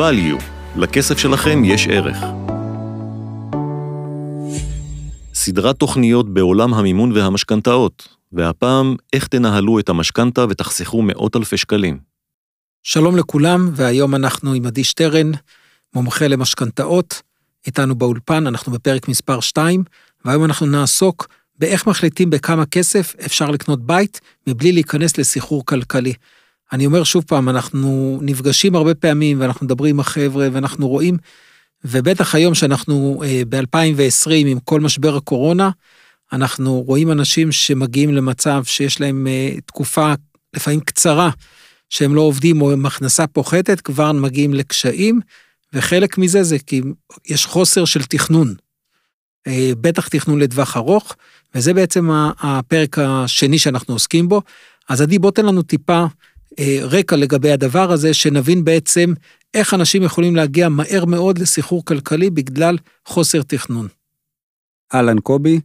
value, לכסף שלכם יש ערך. סדרת תוכניות בעולם המימון והמשכנתאות, והפעם איך תנהלו את המשכנתה ותחסכו מאות אלפי שקלים. שלום לכולם, והיום אנחנו עם עדי שטרן, מומחה למשכנתאות, איתנו באולפן, אנחנו בפרק מספר 2, והיום אנחנו נעסוק באיך מחליטים בכמה כסף אפשר לקנות בית מבלי להיכנס לסחרור כלכלי. אני אומר שוב פעם, אנחנו נפגשים הרבה פעמים ואנחנו מדברים עם החבר'ה ואנחנו רואים, ובטח היום שאנחנו אה, ב-2020 עם כל משבר הקורונה, אנחנו רואים אנשים שמגיעים למצב שיש להם אה, תקופה לפעמים קצרה, שהם לא עובדים או עם הכנסה פוחתת, כבר מגיעים לקשיים, וחלק מזה זה כי יש חוסר של תכנון. אה, בטח תכנון לטווח ארוך, וזה בעצם הפרק השני שאנחנו עוסקים בו. אז עדי, בוא תן לנו טיפה רקע לגבי הדבר הזה, שנבין בעצם איך אנשים יכולים להגיע מהר מאוד לסחרור כלכלי בגלל חוסר תכנון. אהלן קובי.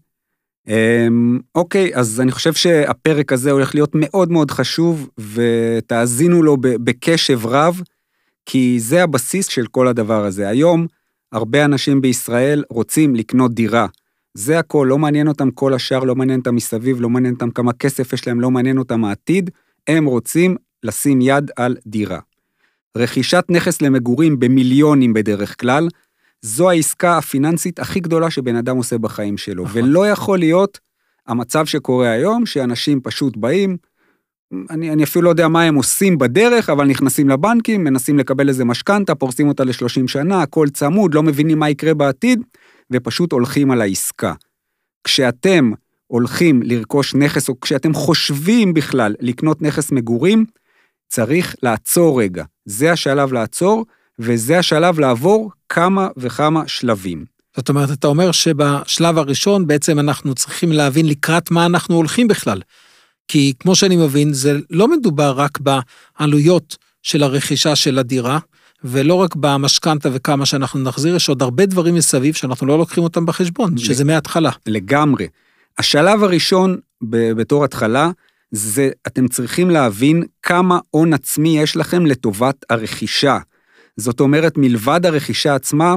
אמ, אוקיי, אז אני חושב שהפרק הזה הולך להיות מאוד מאוד חשוב, ותאזינו לו בקשב רב, כי זה הבסיס של כל הדבר הזה. היום, הרבה אנשים בישראל רוצים לקנות דירה. זה הכל, לא מעניין אותם כל השאר, לא מעניין אותם מסביב, לא מעניין אותם כמה כסף יש להם, לא מעניין אותם העתיד, הם רוצים לשים יד על דירה. רכישת נכס למגורים במיליונים בדרך כלל, זו העסקה הפיננסית הכי גדולה שבן אדם עושה בחיים שלו, נכון. ולא יכול להיות המצב שקורה היום, שאנשים פשוט באים, אני, אני אפילו לא יודע מה הם עושים בדרך, אבל נכנסים לבנקים, מנסים לקבל איזה משכנתה, פורסים אותה ל-30 שנה, הכל צמוד, לא מבינים מה יקרה בעתיד, ופשוט הולכים על העסקה. כשאתם הולכים לרכוש נכס, או כשאתם חושבים בכלל לקנות נכס מגורים, צריך לעצור רגע. זה השלב לעצור, וזה השלב לעבור כמה וכמה שלבים. זאת אומרת, אתה אומר שבשלב הראשון בעצם אנחנו צריכים להבין לקראת מה אנחנו הולכים בכלל. כי כמו שאני מבין, זה לא מדובר רק בעלויות של הרכישה של הדירה, ולא רק במשכנתה וכמה שאנחנו נחזיר, יש עוד הרבה דברים מסביב שאנחנו לא לוקחים אותם בחשבון, שזה מההתחלה. לגמרי. השלב הראשון בתור התחלה, זה אתם צריכים להבין כמה הון עצמי יש לכם לטובת הרכישה. זאת אומרת, מלבד הרכישה עצמה,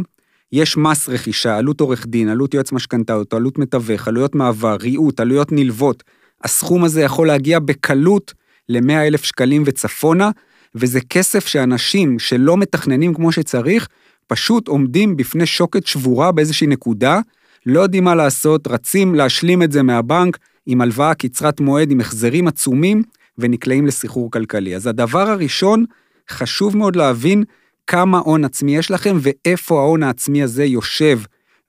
יש מס רכישה, עלות עורך דין, עלות יועץ משכנתאות, עלות מתווך, עלויות מעבר, ריהוט, עלויות נלוות. הסכום הזה יכול להגיע בקלות ל-100 אלף שקלים וצפונה, וזה כסף שאנשים שלא מתכננים כמו שצריך, פשוט עומדים בפני שוקת שבורה באיזושהי נקודה, לא יודעים מה לעשות, רצים להשלים את זה מהבנק עם הלוואה קצרת מועד עם החזרים עצומים, ונקלעים לסחרור כלכלי. אז הדבר הראשון, חשוב מאוד להבין כמה הון עצמי יש לכם ואיפה ההון העצמי הזה יושב.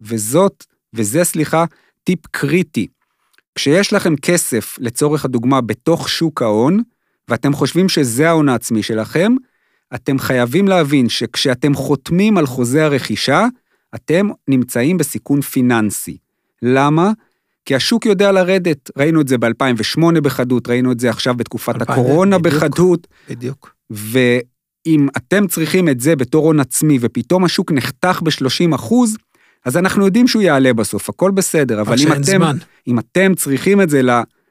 וזאת, וזה סליחה, טיפ קריטי. כשיש לכם כסף, לצורך הדוגמה, בתוך שוק ההון, ואתם חושבים שזה ההון העצמי שלכם, אתם חייבים להבין שכשאתם חותמים על חוזה הרכישה, אתם נמצאים בסיכון פיננסי. למה? כי השוק יודע לרדת. ראינו את זה ב-2008 בחדות, ראינו את זה עכשיו בתקופת 2000, הקורונה בדיוק, בחדות. בדיוק. ואם אתם צריכים את זה בתור הון עצמי, ופתאום השוק נחתך ב-30 אחוז, אז אנחנו יודעים שהוא יעלה בסוף, הכל בסדר, אבל אם אתם, זמן. אם אתם צריכים את זה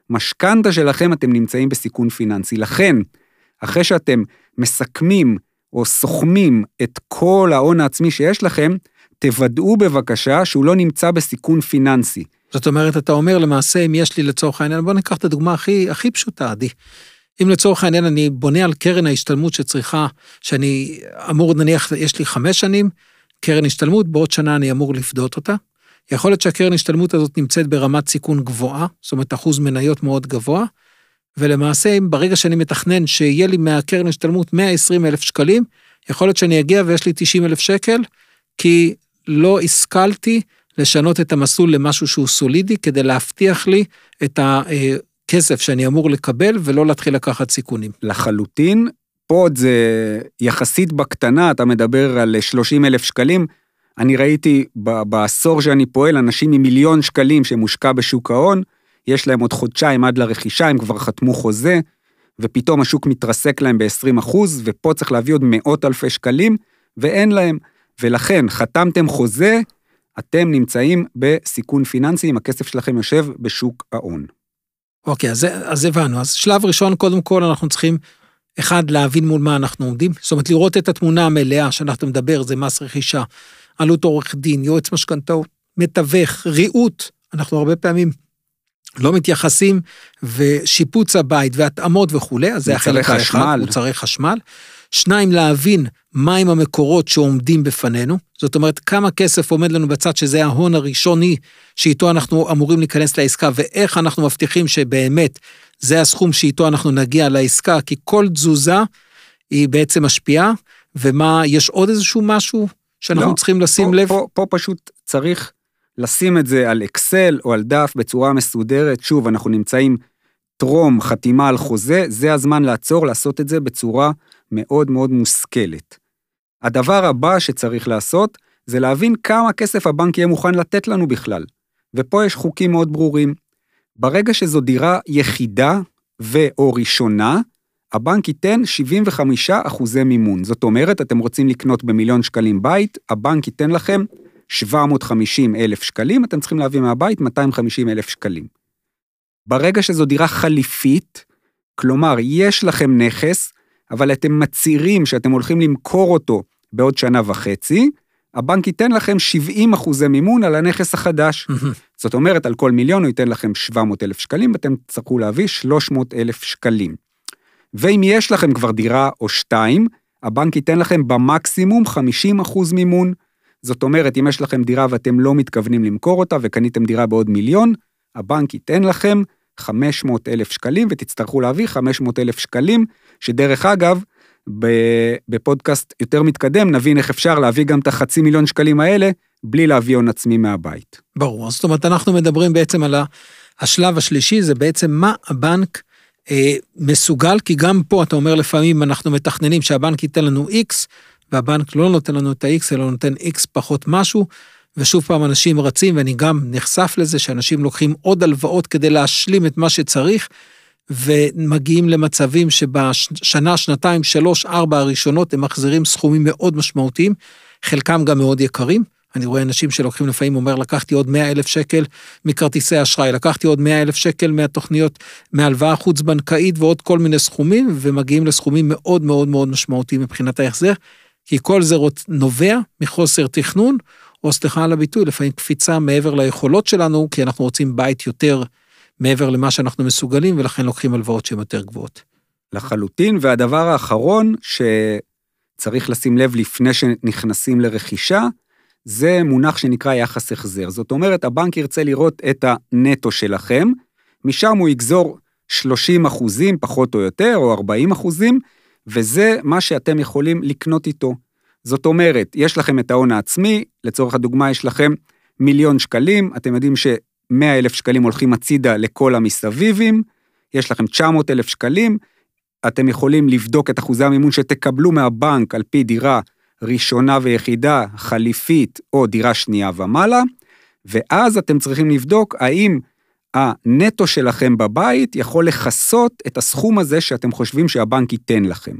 למשכנתה שלכם, אתם נמצאים בסיכון פיננסי. לכן, אחרי שאתם מסכמים או סוכמים את כל ההון העצמי שיש לכם, תוודאו בבקשה שהוא לא נמצא בסיכון פיננסי. זאת אומרת, אתה אומר למעשה, אם יש לי לצורך העניין, בוא ניקח את הדוגמה הכי, הכי פשוטה, עדי. אם לצורך העניין אני בונה על קרן ההשתלמות שצריכה, שאני אמור, נניח, יש לי חמש שנים, קרן השתלמות, בעוד שנה אני אמור לפדות אותה. יכול להיות שהקרן השתלמות הזאת נמצאת ברמת סיכון גבוהה, זאת אומרת אחוז מניות מאוד גבוה, ולמעשה ברגע שאני מתכנן שיהיה לי מהקרן השתלמות 120 אלף שקלים, יכול להיות שאני אגיע ויש לי 90 אלף שקל, כי לא השכלתי לשנות את המסלול למשהו שהוא סולידי, כדי להבטיח לי את הכסף שאני אמור לקבל ולא להתחיל לקחת סיכונים. לחלוטין, פה עוד זה יחסית בקטנה, אתה מדבר על 30 אלף שקלים. אני ראיתי בעשור שאני פועל אנשים עם מיליון שקלים שמושקע בשוק ההון, יש להם עוד חודשיים עד לרכישה, הם כבר חתמו חוזה, ופתאום השוק מתרסק להם ב-20 אחוז, ופה צריך להביא עוד מאות אלפי שקלים, ואין להם. ולכן, חתמתם חוזה, אתם נמצאים בסיכון פיננסי אם הכסף שלכם יושב בשוק ההון. אוקיי, אז, אז הבנו. אז שלב ראשון, קודם כל אנחנו צריכים אחד, להבין מול מה אנחנו עומדים, זאת אומרת, לראות את התמונה המלאה שאנחנו מדבר, זה מס רכישה, עלות עורך דין, יועץ משכנתאות, מתווך, ריהוט, אנחנו הרבה פעמים לא מתייחסים, ושיפוץ הבית והתאמות וכולי, אז זה החלק האחד, מוצרי חשמל. שניים, להבין מהם המקורות שעומדים בפנינו, זאת אומרת, כמה כסף עומד לנו בצד שזה ההון הראשוני שאיתו אנחנו אמורים להיכנס לעסקה, ואיך אנחנו מבטיחים שבאמת זה הסכום שאיתו אנחנו נגיע לעסקה, כי כל תזוזה היא בעצם משפיעה, ומה, יש עוד איזשהו משהו שאנחנו לא, צריכים לשים פה, לב? פה, פה פשוט צריך לשים את זה על אקסל או על דף בצורה מסודרת. שוב, אנחנו נמצאים טרום חתימה על חוזה, זה הזמן לעצור, לעשות את זה בצורה מאוד מאוד מושכלת. הדבר הבא שצריך לעשות, זה להבין כמה כסף הבנק יהיה מוכן לתת לנו בכלל. ופה יש חוקים מאוד ברורים. ברגע שזו דירה יחידה ו/או ראשונה, הבנק ייתן 75 אחוזי מימון. זאת אומרת, אתם רוצים לקנות במיליון שקלים בית, הבנק ייתן לכם 750 אלף שקלים, אתם צריכים להביא מהבית 250 אלף שקלים. ברגע שזו דירה חליפית, כלומר, יש לכם נכס, אבל אתם מצהירים שאתם הולכים למכור אותו בעוד שנה וחצי, הבנק ייתן לכם 70 אחוזי מימון על הנכס החדש. זאת אומרת, על כל מיליון הוא ייתן לכם 700 אלף שקלים, ואתם תצטרכו להביא 300 אלף שקלים. ואם יש לכם כבר דירה או שתיים, הבנק ייתן לכם במקסימום 50 אחוז מימון. זאת אומרת, אם יש לכם דירה ואתם לא מתכוונים למכור אותה וקניתם דירה בעוד מיליון, הבנק ייתן לכם 500 אלף שקלים ותצטרכו להביא 500 אלף שקלים, שדרך אגב, בפודקאסט יותר מתקדם נבין איך אפשר להביא גם את החצי מיליון שקלים האלה בלי להביא הון עצמי מהבית. ברור, זאת אומרת, אנחנו מדברים בעצם על השלב השלישי, זה בעצם מה הבנק אה, מסוגל, כי גם פה אתה אומר לפעמים אנחנו מתכננים שהבנק ייתן לנו X, והבנק לא נותן לנו את ה-X, אלא נותן X פחות משהו, ושוב פעם אנשים רצים, ואני גם נחשף לזה שאנשים לוקחים עוד הלוואות כדי להשלים את מה שצריך, ומגיעים למצבים שבשנה, שנתיים, שלוש, ארבע הראשונות הם מחזירים סכומים מאוד משמעותיים, חלקם גם מאוד יקרים. אני רואה אנשים שלוקחים לפעמים, אומר, לקחתי עוד 100 אלף שקל מכרטיסי אשראי, לקחתי עוד 100 אלף שקל מהתוכניות, מהלוואה חוץ-בנקאית ועוד כל מיני סכומים, ומגיעים לסכומים מאוד מאוד מאוד משמעותיים מבחינת ההחזר, כי כל זה נובע מחוסר תכנון, או סליחה על הביטוי, לפעמים קפיצה מעבר ליכולות שלנו, כי אנחנו רוצים בית יותר מעבר למה שאנחנו מסוגלים, ולכן לוקחים הלוואות שהן יותר גבוהות. לחלוטין, והדבר האחרון שצריך לשים לב לפני שנכנסים לרכישה, זה מונח שנקרא יחס החזר. זאת אומרת, הבנק ירצה לראות את הנטו שלכם, משם הוא יגזור 30 אחוזים, פחות או יותר, או 40 אחוזים, וזה מה שאתם יכולים לקנות איתו. זאת אומרת, יש לכם את ההון העצמי, לצורך הדוגמה יש לכם מיליון שקלים, אתם יודעים ש-100 אלף שקלים הולכים הצידה לכל המסביבים, יש לכם 900 אלף שקלים, אתם יכולים לבדוק את אחוזי המימון שתקבלו מהבנק על פי דירה ראשונה ויחידה, חליפית או דירה שנייה ומעלה, ואז אתם צריכים לבדוק האם הנטו שלכם בבית יכול לכסות את הסכום הזה שאתם חושבים שהבנק ייתן לכם.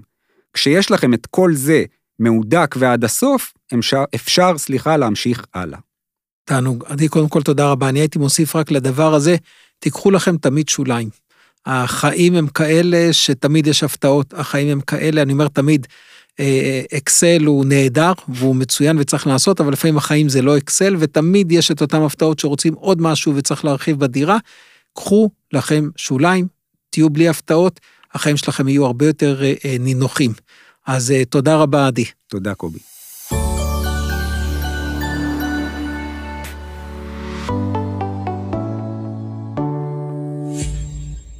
כשיש לכם את כל זה מהודק ועד הסוף, אפשר, אפשר, סליחה, להמשיך הלאה. תענוג. עדי, קודם כל תודה רבה. אני הייתי מוסיף רק לדבר הזה, תיקחו לכם תמיד שוליים. החיים הם כאלה שתמיד יש הפתעות, החיים הם כאלה, אני אומר תמיד, אה, אקסל הוא נהדר והוא מצוין וצריך לעשות, אבל לפעמים החיים זה לא אקסל, ותמיד יש את אותן הפתעות שרוצים עוד משהו וצריך להרחיב בדירה. קחו לכם שוליים, תהיו בלי הפתעות, החיים שלכם יהיו הרבה יותר אה, אה, נינוחים. אז תודה רבה, עדי. תודה, קובי.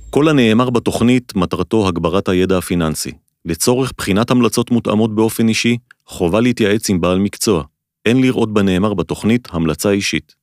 כל הנאמר בתוכנית מטרתו הגברת הידע הפיננסי. לצורך בחינת המלצות מותאמות באופן אישי, חובה להתייעץ עם בעל מקצוע. אין לראות בנאמר בתוכנית המלצה אישית.